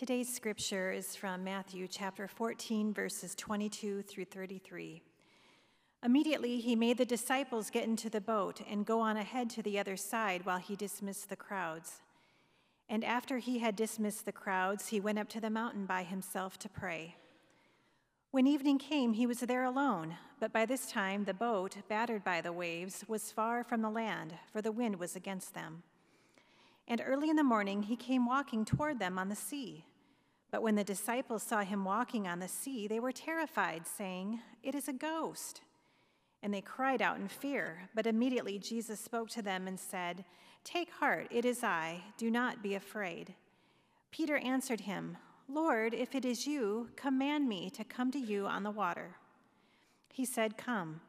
Today's scripture is from Matthew chapter 14, verses 22 through 33. Immediately, he made the disciples get into the boat and go on ahead to the other side while he dismissed the crowds. And after he had dismissed the crowds, he went up to the mountain by himself to pray. When evening came, he was there alone, but by this time the boat, battered by the waves, was far from the land, for the wind was against them. And early in the morning he came walking toward them on the sea. But when the disciples saw him walking on the sea, they were terrified, saying, It is a ghost. And they cried out in fear. But immediately Jesus spoke to them and said, Take heart, it is I. Do not be afraid. Peter answered him, Lord, if it is you, command me to come to you on the water. He said, Come.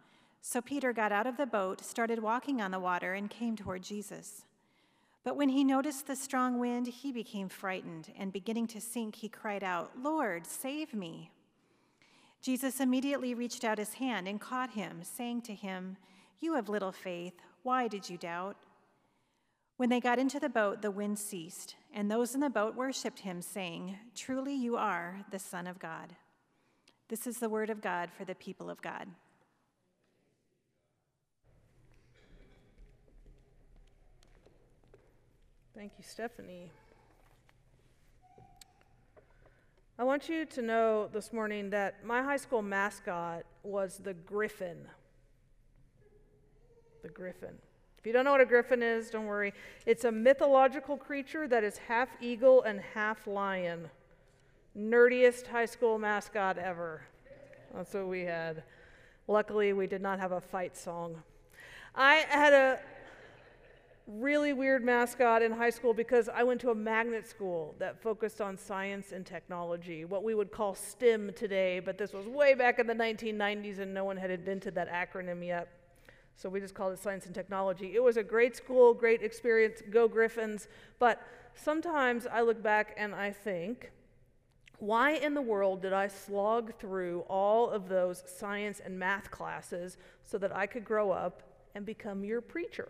So Peter got out of the boat, started walking on the water, and came toward Jesus. But when he noticed the strong wind, he became frightened, and beginning to sink, he cried out, Lord, save me. Jesus immediately reached out his hand and caught him, saying to him, You have little faith. Why did you doubt? When they got into the boat, the wind ceased, and those in the boat worshiped him, saying, Truly you are the Son of God. This is the word of God for the people of God. Thank you, Stephanie. I want you to know this morning that my high school mascot was the griffin. The griffin. If you don't know what a griffin is, don't worry. It's a mythological creature that is half eagle and half lion. Nerdiest high school mascot ever. That's what we had. Luckily, we did not have a fight song. I had a really weird mascot in high school because I went to a magnet school that focused on science and technology, what we would call STEM today, but this was way back in the 1990s and no one had invented that acronym yet. So we just called it science and technology. It was a great school, great experience, go Griffins, but sometimes I look back and I think, why in the world did I slog through all of those science and math classes so that I could grow up and become your preacher?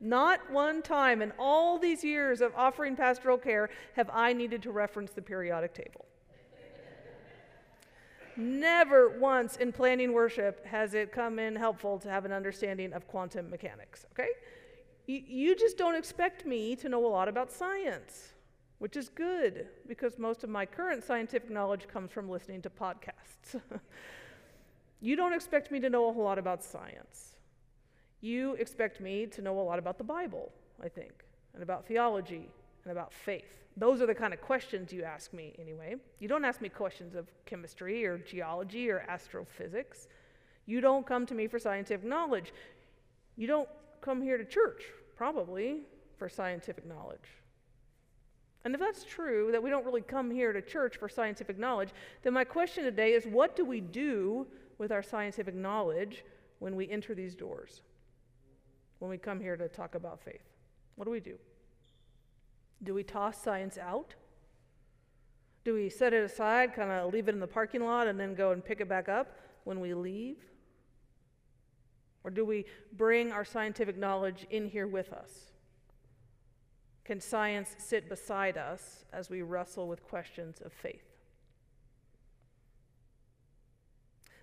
Not one time in all these years of offering pastoral care have I needed to reference the periodic table. Never once in planning worship has it come in helpful to have an understanding of quantum mechanics, okay? You, just don't expect me to know a lot about science, which is good because most of my current scientific knowledge comes from listening to podcasts. you don't expect me to know a whole lot about science. You expect me to know a lot about the Bible, I think, and about theology and about faith. Those are the kind of questions you ask me, anyway. You don't ask me questions of chemistry or geology or astrophysics. You don't come to me for scientific knowledge. You don't come here to church, probably, for scientific knowledge. And if that's true, that we don't really come here to church for scientific knowledge, then my question today is what do we do with our scientific knowledge when we enter these doors? When we come here to talk about faith? What do we do? Do we toss science out? Do we set it aside, kind of leave it in the parking lot, and then go and pick it back up when we leave? Or do we bring our scientific knowledge in here with us? Can science sit beside us as we wrestle with questions of faith?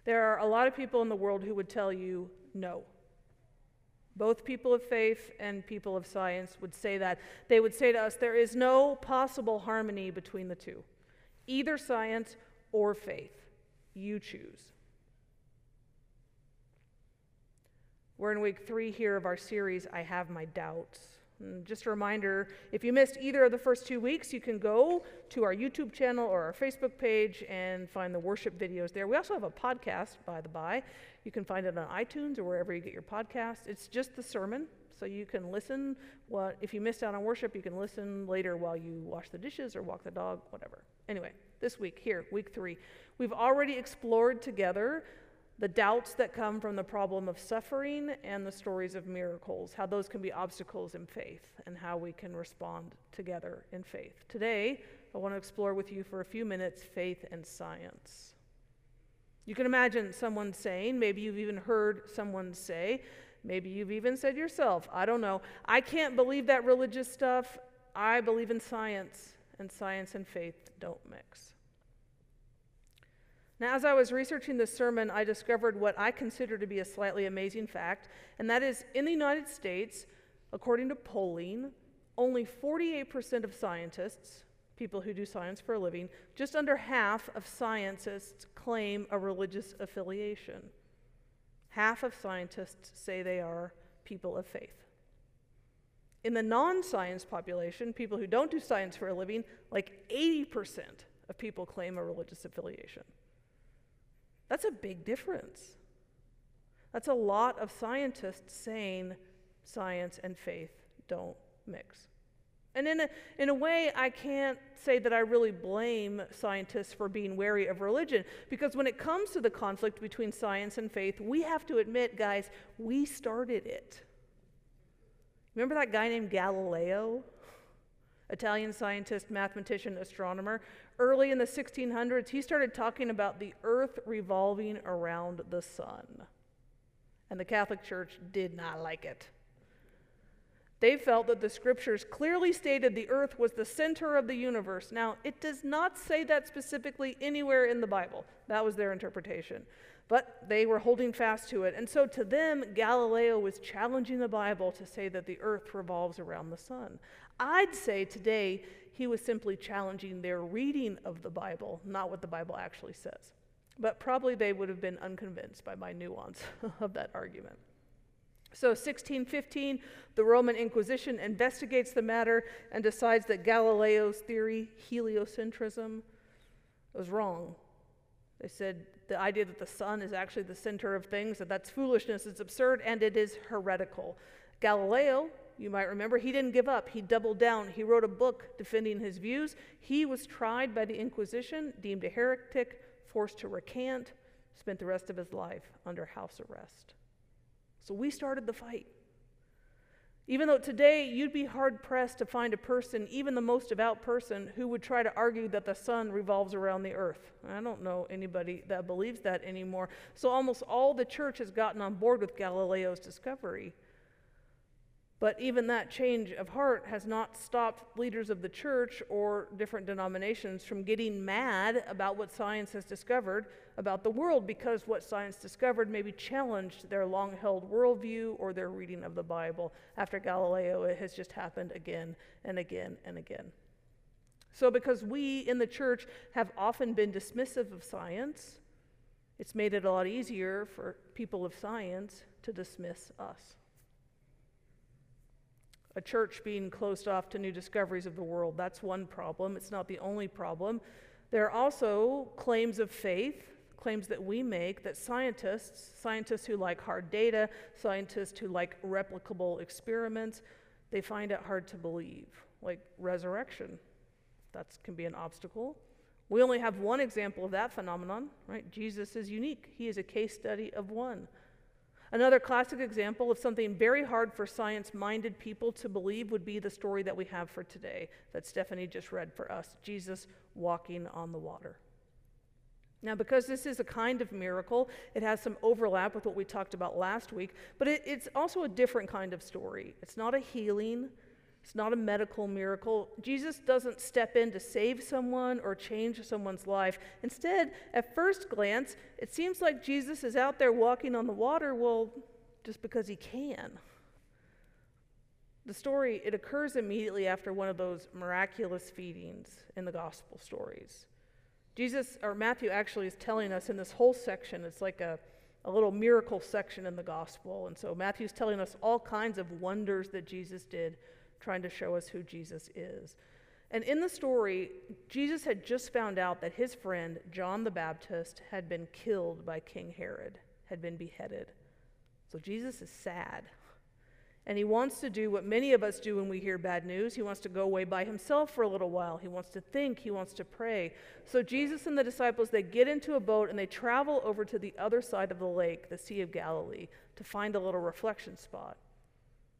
There are a lot of people in the world who would tell you no. Both people of faith and people of science would say that. They would say to us, there is no possible harmony between the two, either science or faith. You choose. We're in week three here of our series, I Have My Doubts. And just a reminder if you missed either of the first two weeks, you can go to our YouTube channel or our Facebook page and find the worship videos there. We also have a podcast, by the by. You can find it on iTunes or wherever you get your podcast. It's just the sermon, so you can listen. What, if you missed out on worship, you can listen later while you wash the dishes or walk the dog, whatever. Anyway, this week, here, week three, we've already explored together the doubts that come from the problem of suffering and the stories of miracles, how those can be obstacles in faith, and how we can respond together in faith. Today, I want to explore with you for a few minutes faith and science. You can imagine someone saying, maybe you've even heard someone say, maybe you've even said yourself, I don't know, I can't believe that religious stuff. I believe in science, and science and faith don't mix. Now, as I was researching this sermon, I discovered what I consider to be a slightly amazing fact, and that is in the United States, according to polling, only 48% of scientists, people who do science for a living, just under half of scientists claim a religious affiliation. Half of scientists say they are people of faith. In the non science population, people who don't do science for a living, like 80% of people claim a religious affiliation. That's a big difference. That's a lot of scientists saying science and faith don't mix. And in a, in a way, I can't say that I really blame scientists for being wary of religion, because when it comes to the conflict between science and faith, we have to admit, guys, we started it. Remember that guy named Galileo? Italian scientist, mathematician, astronomer. Early in the 1600s, he started talking about the earth revolving around the sun. And the Catholic Church did not like it. They felt that the scriptures clearly stated the earth was the center of the universe. Now, it does not say that specifically anywhere in the Bible. That was their interpretation. But they were holding fast to it. And so to them, Galileo was challenging the Bible to say that the earth revolves around the sun. I'd say today he was simply challenging their reading of the Bible, not what the Bible actually says. But probably they would have been unconvinced by my nuance of that argument. So, 1615, the Roman Inquisition investigates the matter and decides that Galileo's theory, heliocentrism, was wrong. They said the idea that the sun is actually the center of things, that that's foolishness, it's absurd, and it is heretical. Galileo, you might remember, he didn't give up. He doubled down. He wrote a book defending his views. He was tried by the Inquisition, deemed a heretic, forced to recant, spent the rest of his life under house arrest. So we started the fight. Even though today you'd be hard pressed to find a person, even the most devout person, who would try to argue that the sun revolves around the earth. I don't know anybody that believes that anymore. So almost all the church has gotten on board with Galileo's discovery. But even that change of heart has not stopped leaders of the church or different denominations from getting mad about what science has discovered about the world because what science discovered maybe challenged their long held worldview or their reading of the Bible. After Galileo, it has just happened again and again and again. So, because we in the church have often been dismissive of science, it's made it a lot easier for people of science to dismiss us a church being closed off to new discoveries of the world. That's one problem. It's not the only problem. There are also claims of faith, claims that we make that scientists, scientists who like hard data, scientists who like replicable experiments, they find it hard to believe, like resurrection. That can be an obstacle. We only have one example of that phenomenon, right? Jesus is unique. He is a case study of one. Another classic example of something very hard for science minded people to believe would be the story that we have for today that Stephanie just read for us Jesus walking on the water. Now, because this is a kind of miracle, it has some overlap with what we talked about last week, but it, it's also a different kind of story. It's not a healing, it's not a medical miracle. Jesus doesn't step in to save someone or change someone's life. Instead, at first glance, it seems like Jesus is out there walking on the water, well, just because he can. The story, it occurs immediately after one of those miraculous feedings in the gospel stories. Jesus, or Matthew actually is telling us in this whole section, it's like a, a little miracle section in the gospel. And so Matthew's telling us all kinds of wonders that Jesus did trying to show us who Jesus is. And in the story, Jesus had just found out that his friend, John the Baptist, had been killed by King Herod, had been beheaded. So Jesus is sad. And he wants to do what many of us do when we hear bad news. He wants to go away by himself for a little while. He wants to think, he wants to pray. So Jesus and the disciples, they get into a boat and they travel over to the other side of the lake, the Sea of Galilee, to find a little reflection spot.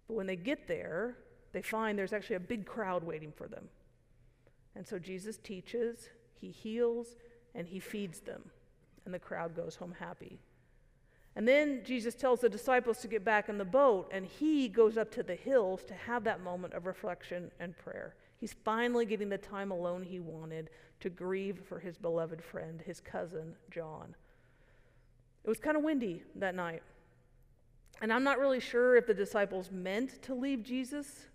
But when they get there, they find there's actually a big crowd waiting for them. And so Jesus teaches, he heals, and he feeds them. And the crowd goes home happy. And then Jesus tells the disciples to get back in the boat, and he goes up to the hills to have that moment of reflection and prayer. He's finally getting the time alone he wanted to grieve for his beloved friend, his cousin, John. It was kind of windy that night. And I'm not really sure if the disciples meant to leave Jesus,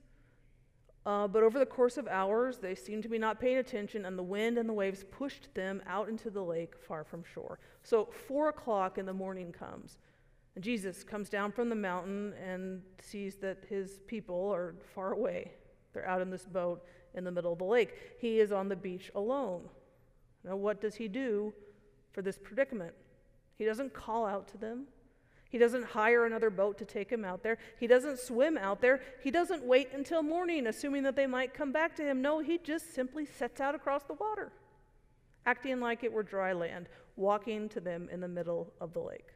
uh, but over the course of hours, they seemed to be not paying attention, and the wind and the waves pushed them out into the lake far from shore. So, four o'clock in the morning comes, and Jesus comes down from the mountain and sees that his people are far away. They're out in this boat in the middle of the lake. He is on the beach alone. Now, what does he do for this predicament? He doesn't call out to them. He doesn't hire another boat to take him out there. He doesn't swim out there. He doesn't wait until morning, assuming that they might come back to him. No, he just simply sets out across the water, acting like it were dry land, walking to them in the middle of the lake.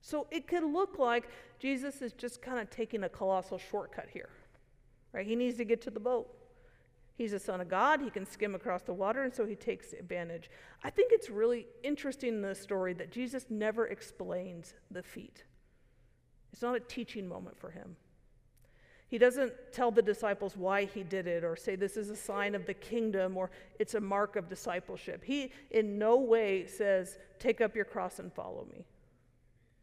So it could look like Jesus is just kind of taking a colossal shortcut here. Right? He needs to get to the boat. He's a son of God. He can skim across the water, and so he takes advantage. I think it's really interesting in this story that Jesus never explains the feat. It's not a teaching moment for him. He doesn't tell the disciples why he did it or say this is a sign of the kingdom or it's a mark of discipleship. He in no way says, Take up your cross and follow me.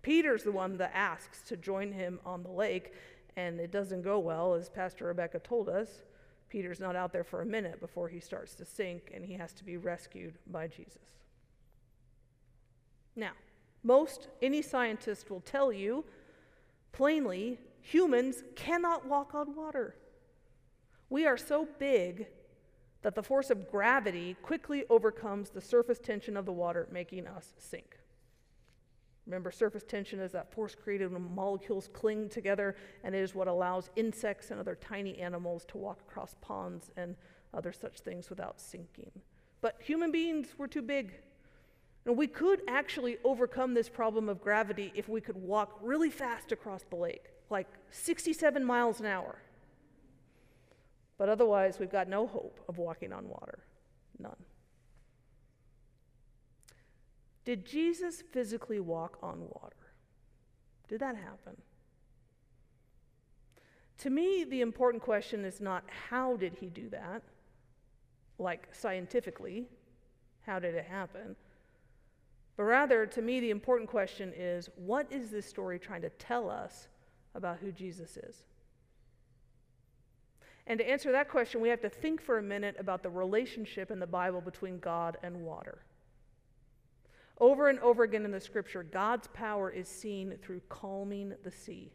Peter's the one that asks to join him on the lake, and it doesn't go well, as Pastor Rebecca told us. Peter's not out there for a minute before he starts to sink and he has to be rescued by Jesus. Now, most any scientist will tell you plainly humans cannot walk on water. We are so big that the force of gravity quickly overcomes the surface tension of the water, making us sink. Remember, surface tension is that force created when molecules cling together, and it is what allows insects and other tiny animals to walk across ponds and other such things without sinking. But human beings were too big. And we could actually overcome this problem of gravity if we could walk really fast across the lake, like 67 miles an hour. But otherwise, we've got no hope of walking on water. None. Did Jesus physically walk on water? Did that happen? To me, the important question is not how did he do that, like scientifically, how did it happen? But rather, to me, the important question is what is this story trying to tell us about who Jesus is? And to answer that question, we have to think for a minute about the relationship in the Bible between God and water. Over and over again in the scripture, God's power is seen through calming the sea.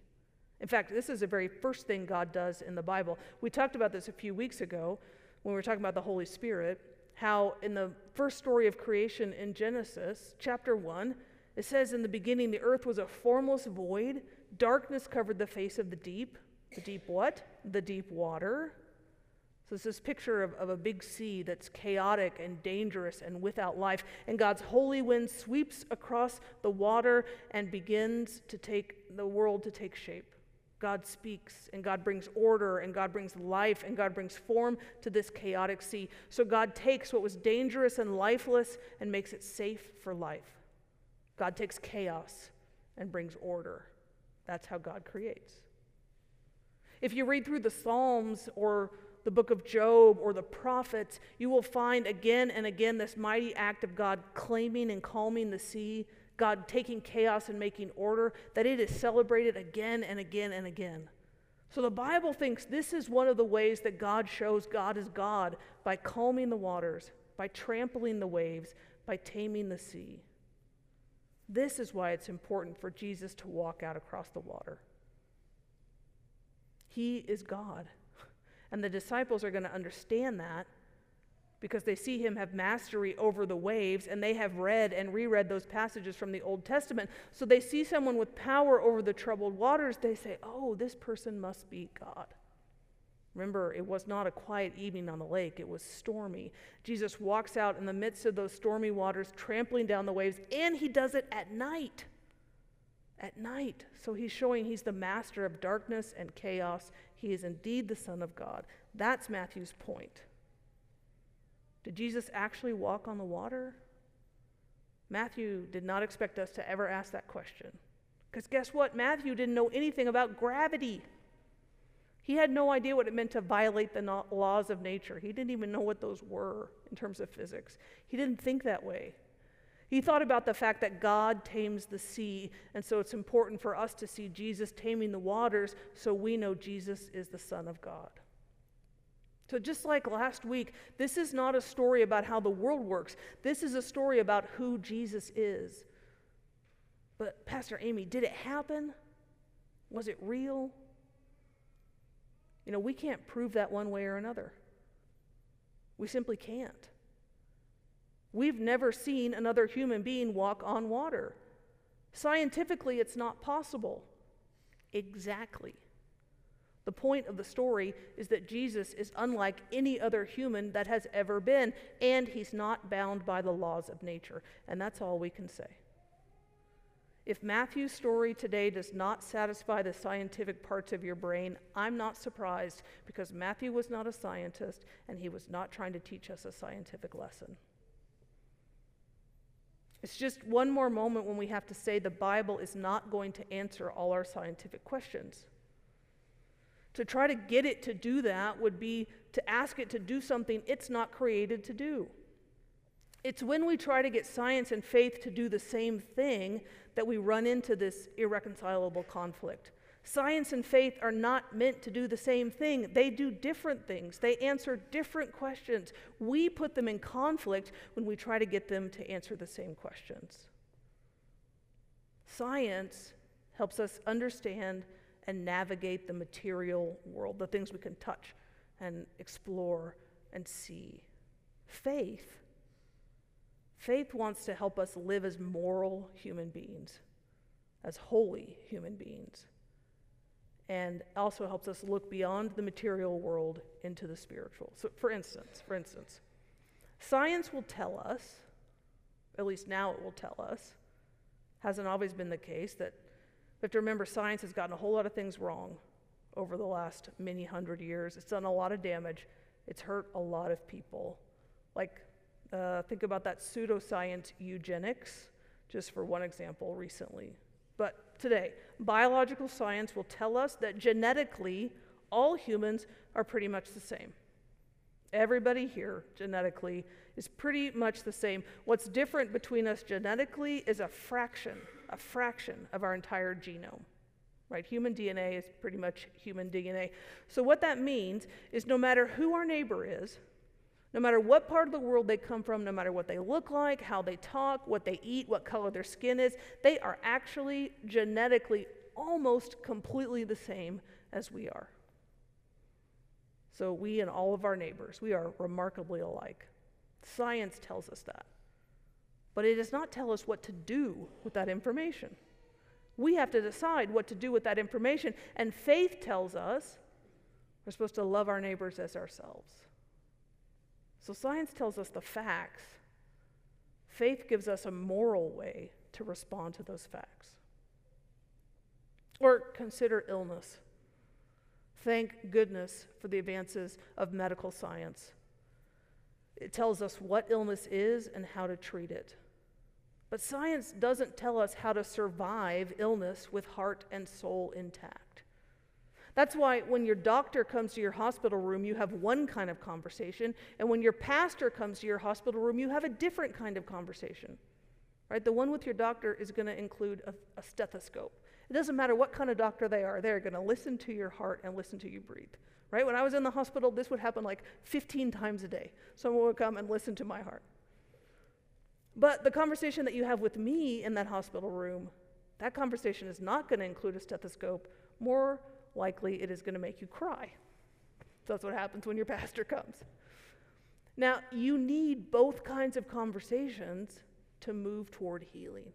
In fact, this is the very first thing God does in the Bible. We talked about this a few weeks ago when we were talking about the Holy Spirit, how in the first story of creation in Genesis, chapter 1, it says, In the beginning, the earth was a formless void, darkness covered the face of the deep. The deep what? The deep water. So it's this picture of, of a big sea that's chaotic and dangerous and without life. And God's holy wind sweeps across the water and begins to take the world to take shape. God speaks and God brings order and God brings life and God brings form to this chaotic sea. So God takes what was dangerous and lifeless and makes it safe for life. God takes chaos and brings order. That's how God creates. If you read through the Psalms or the book of Job or the prophets, you will find again and again this mighty act of God claiming and calming the sea, God taking chaos and making order, that it is celebrated again and again and again. So the Bible thinks this is one of the ways that God shows God is God by calming the waters, by trampling the waves, by taming the sea. This is why it's important for Jesus to walk out across the water. He is God. And the disciples are going to understand that because they see him have mastery over the waves and they have read and reread those passages from the Old Testament. So they see someone with power over the troubled waters. They say, oh, this person must be God. Remember, it was not a quiet evening on the lake, it was stormy. Jesus walks out in the midst of those stormy waters, trampling down the waves, and he does it at night. At night. So he's showing he's the master of darkness and chaos he is indeed the Son of God. That's Matthew's point. Did Jesus actually walk on the water? Matthew did not expect us to ever ask that question. Because guess what? Matthew didn't know anything about gravity. He had no idea what it meant to violate the laws of nature. He didn't even know what those were in terms of physics. He didn't think that way. He thought about the fact that God tames the sea, and so it's important for us to see Jesus taming the waters so we know Jesus is the Son of God. So, just like last week, this is not a story about how the world works. This is a story about who Jesus is. But, Pastor Amy, did it happen? Was it real? You know, we can't prove that one way or another. We simply can't. We've never seen another human being walk on water. Scientifically, it's not possible. Exactly. The point of the story is that Jesus is unlike any other human that has ever been, and he's not bound by the laws of nature. And that's all we can say. If Matthew's story today does not satisfy the scientific parts of your brain, I'm not surprised because Matthew was not a scientist and he was not trying to teach us a scientific lesson. It's just one more moment when we have to say the Bible is not going to answer all our scientific questions. To try to get it to do that would be to ask it to do something it's not created to do. It's when we try to get science and faith to do the same thing that we run into this irreconcilable conflict. Science and faith are not meant to do the same thing. They do different things. They answer different questions. We put them in conflict when we try to get them to answer the same questions. Science helps us understand and navigate the material world, the things we can touch and explore and see. Faith. Faith wants to help us live as moral human beings, as holy human beings, and also helps us look beyond the material world into the spiritual. So, for instance, for instance, science will tell us, at least now it will tell us, hasn't always been the case, that we have to remember science has gotten a whole lot of things wrong over the last many hundred years. It's done a lot of damage, it's hurt a lot of people. Like, uh, think about that pseudoscience eugenics, just for one example recently. But today, biological science will tell us that genetically, all humans are pretty much the same. Everybody here, genetically, is pretty much the same. What's different between us genetically is a fraction a fraction of our entire genome. Right? Human DNA is pretty much human DNA. So, what that means is no matter who our neighbor is, no matter what part of the world they come from, no matter what they look like, how they talk, what they eat, what color their skin is, they are actually genetically almost completely the same as we are. So, we and all of our neighbors, we are remarkably alike. Science tells us that but it does not tell us what to do with that information. We have to decide what to do with that information, and faith tells us we're supposed to love our neighbors as ourselves. So science tells us the facts. Faith gives us a moral way to respond to those facts. Or consider illness. Thank goodness for the advances of medical science. It tells us what illness is and how to treat it. But science doesn't tell us how to survive illness with heart and soul intact. That's why when your doctor comes to your hospital room, you have one kind of conversation, and when your pastor comes to your hospital room, you have a different kind of conversation. Right? The one with your doctor is going to include a, a stethoscope. It doesn't matter what kind of doctor they are, they're going to listen to your heart and listen to you breathe. Right? When I was in the hospital, this would happen like 15 times a day. Someone would come and listen to my heart. But the conversation that you have with me in that hospital room, that conversation is not going to include a stethoscope. More likely, it is going to make you cry. That's what happens when your pastor comes. Now, you need both kinds of conversations to move toward healing.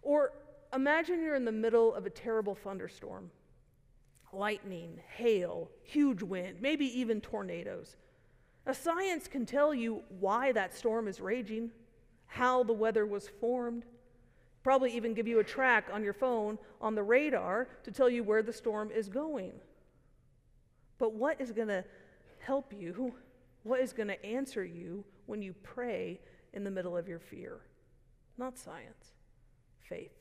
Or imagine you're in the middle of a terrible thunderstorm lightning, hail, huge wind, maybe even tornadoes. Now, science can tell you why that storm is raging, how the weather was formed, probably even give you a track on your phone on the radar to tell you where the storm is going. But what is going to help you? What is going to answer you when you pray in the middle of your fear? Not science, faith.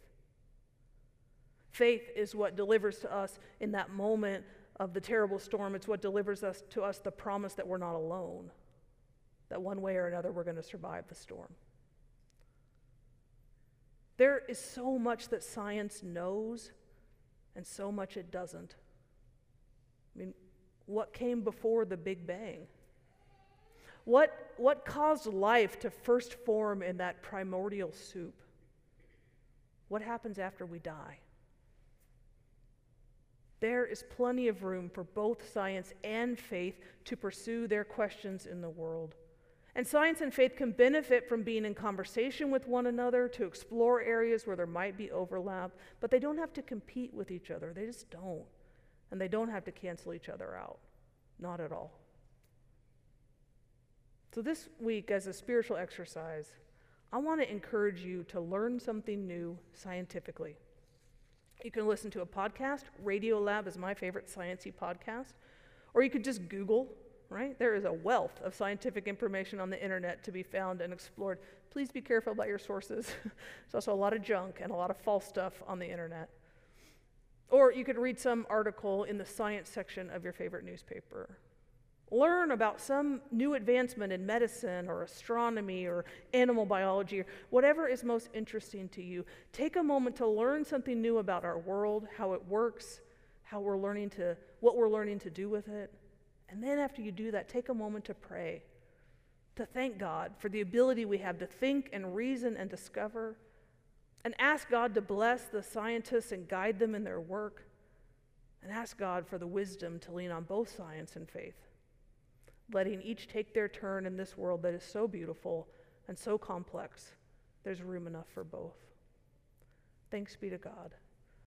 Faith is what delivers to us in that moment of the terrible storm. It's what delivers us to us the promise that we're not alone, that one way or another we're going to survive the storm. There is so much that science knows and so much it doesn't. I mean, what came before the Big Bang? What, what caused life to first form in that primordial soup? What happens after we die? There is plenty of room for both science and faith to pursue their questions in the world. And science and faith can benefit from being in conversation with one another to explore areas where there might be overlap, but they don't have to compete with each other. They just don't. And they don't have to cancel each other out. Not at all. So, this week, as a spiritual exercise, I want to encourage you to learn something new scientifically. You can listen to a podcast. Radiolab is my favorite sciencey podcast. Or you could just Google right? There is a wealth of scientific information on the internet to be found and explored. Please be careful about your sources. There's also a lot of junk and a lot of false stuff on the internet. Or you could read some article in the science section of your favorite newspaper. Learn about some new advancement in medicine or astronomy or animal biology or whatever is most interesting to you. Take a moment to learn something new about our world, how it works, how we're learning to what we're learning to do with it. And then after you do that, take a moment to pray, to thank God for the ability we have to think and reason and discover, and ask God to bless the scientists and guide them in their work, and ask God for the wisdom to lean on both science and faith, letting each take their turn in this world that is so beautiful and so complex. There's room enough for both. Thanks be to God.